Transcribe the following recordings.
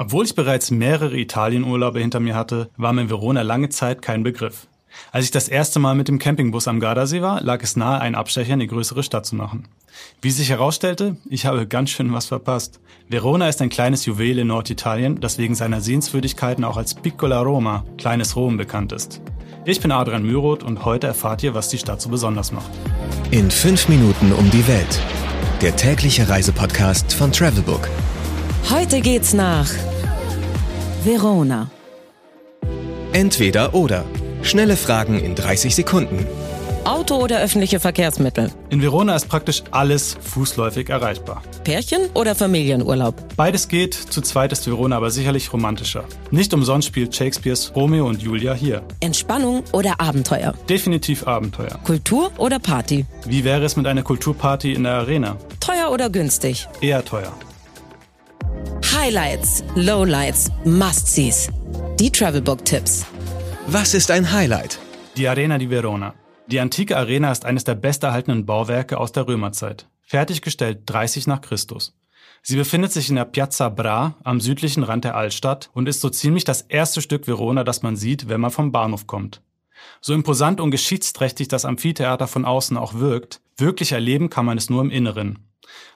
Obwohl ich bereits mehrere Italienurlaube hinter mir hatte, war mir Verona lange Zeit kein Begriff. Als ich das erste Mal mit dem Campingbus am Gardasee war, lag es nahe, einen Abstecher in die größere Stadt zu machen. Wie sich herausstellte, ich habe ganz schön was verpasst. Verona ist ein kleines Juwel in Norditalien, das wegen seiner Sehenswürdigkeiten auch als Piccola Roma, kleines Rom, bekannt ist. Ich bin Adrian Müroth und heute erfahrt ihr, was die Stadt so besonders macht. In fünf Minuten um die Welt. Der tägliche Reisepodcast von Travelbook. Heute geht's nach Verona. Entweder oder. Schnelle Fragen in 30 Sekunden. Auto oder öffentliche Verkehrsmittel? In Verona ist praktisch alles fußläufig erreichbar. Pärchen oder Familienurlaub? Beides geht, zu zweit ist Verona aber sicherlich romantischer. Nicht umsonst spielt Shakespeares Romeo und Julia hier. Entspannung oder Abenteuer? Definitiv Abenteuer. Kultur oder Party? Wie wäre es mit einer Kulturparty in der Arena? Teuer oder günstig? Eher teuer. Highlights, Lowlights, Must-Sees. Die Travelbook-Tipps. Was ist ein Highlight? Die Arena di Verona. Die antike Arena ist eines der besterhaltenen Bauwerke aus der Römerzeit. Fertiggestellt 30 nach Christus. Sie befindet sich in der Piazza Bra am südlichen Rand der Altstadt und ist so ziemlich das erste Stück Verona, das man sieht, wenn man vom Bahnhof kommt. So imposant und geschichtsträchtig das Amphitheater von außen auch wirkt, wirklich erleben kann man es nur im Inneren.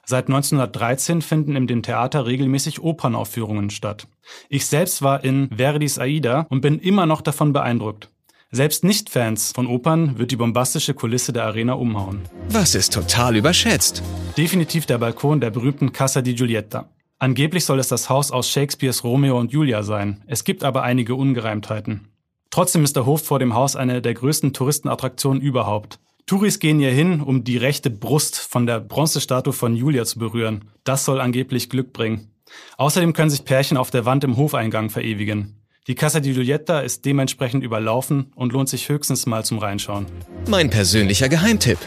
Seit 1913 finden in dem Theater regelmäßig Opernaufführungen statt. Ich selbst war in Verdis Aida und bin immer noch davon beeindruckt. Selbst Nicht-Fans von Opern wird die bombastische Kulisse der Arena umhauen. Was ist total überschätzt? Definitiv der Balkon der berühmten Casa di Giulietta. Angeblich soll es das Haus aus Shakespeares Romeo und Julia sein. Es gibt aber einige Ungereimtheiten. Trotzdem ist der Hof vor dem Haus eine der größten Touristenattraktionen überhaupt. Touris gehen hier hin, um die rechte Brust von der Bronzestatue von Julia zu berühren. Das soll angeblich Glück bringen. Außerdem können sich Pärchen auf der Wand im Hofeingang verewigen. Die Casa di Giulietta ist dementsprechend überlaufen und lohnt sich höchstens mal zum Reinschauen. Mein persönlicher Geheimtipp.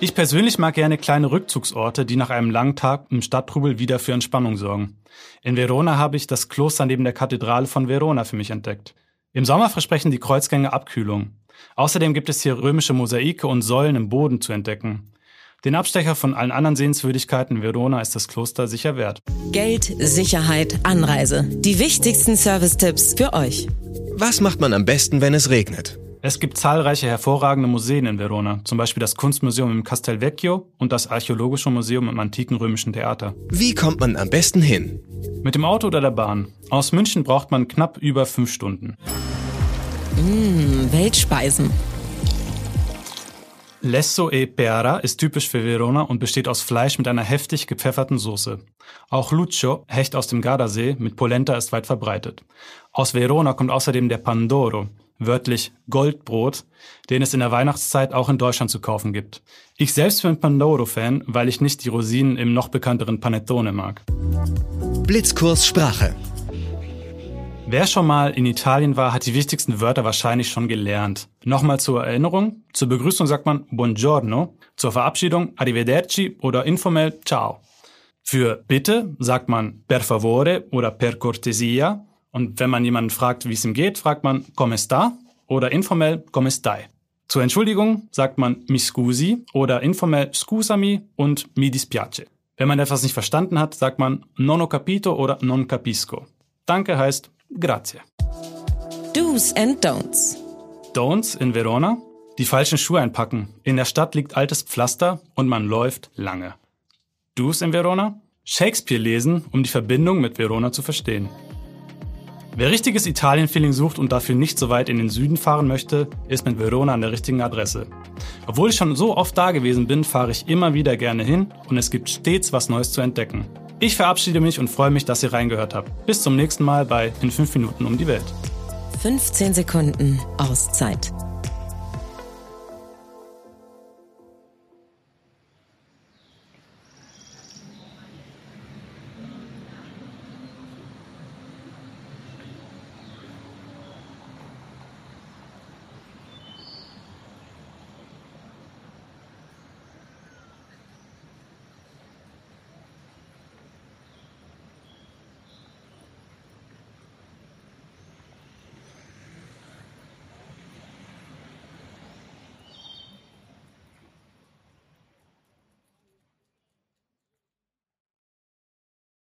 Ich persönlich mag gerne kleine Rückzugsorte, die nach einem langen Tag im Stadttrubel wieder für Entspannung sorgen. In Verona habe ich das Kloster neben der Kathedrale von Verona für mich entdeckt. Im Sommer versprechen die Kreuzgänge Abkühlung. Außerdem gibt es hier römische Mosaike und Säulen im Boden zu entdecken. Den Abstecher von allen anderen Sehenswürdigkeiten in Verona ist das Kloster sicher wert. Geld, Sicherheit, Anreise. Die wichtigsten Service-Tipps für euch. Was macht man am besten, wenn es regnet? Es gibt zahlreiche hervorragende Museen in Verona, zum Beispiel das Kunstmuseum im Castel Vecchio und das Archäologische Museum im antiken römischen Theater. Wie kommt man am besten hin? Mit dem Auto oder der Bahn. Aus München braucht man knapp über fünf Stunden. Mmh, Weltspeisen. Lesso e Peara ist typisch für Verona und besteht aus Fleisch mit einer heftig gepfefferten Soße. Auch Luccio, Hecht aus dem Gardasee, mit Polenta ist weit verbreitet. Aus Verona kommt außerdem der Pandoro, wörtlich Goldbrot, den es in der Weihnachtszeit auch in Deutschland zu kaufen gibt. Ich selbst bin Pandoro-Fan, weil ich nicht die Rosinen im noch bekannteren Panettone mag. Blitzkurs Sprache. Wer schon mal in Italien war, hat die wichtigsten Wörter wahrscheinlich schon gelernt. Nochmal zur Erinnerung. Zur Begrüßung sagt man Buongiorno, zur Verabschiedung Arrivederci oder informell Ciao. Für Bitte sagt man per favore oder per cortesia. Und wenn man jemanden fragt, wie es ihm geht, fragt man come sta oder informell come stai. Zur Entschuldigung sagt man mi scusi oder informell scusami und mi dispiace. Wenn man etwas nicht verstanden hat, sagt man non ho capito oder non capisco. Danke heißt Grazie. Do's and Don'ts. Don'ts in Verona? Die falschen Schuhe einpacken. In der Stadt liegt altes Pflaster und man läuft lange. Do's in Verona? Shakespeare lesen, um die Verbindung mit Verona zu verstehen. Wer richtiges Italien-Feeling sucht und dafür nicht so weit in den Süden fahren möchte, ist mit Verona an der richtigen Adresse. Obwohl ich schon so oft da gewesen bin, fahre ich immer wieder gerne hin und es gibt stets was Neues zu entdecken. Ich verabschiede mich und freue mich, dass ihr reingehört habt. Bis zum nächsten Mal bei In 5 Minuten um die Welt. 15 Sekunden Auszeit.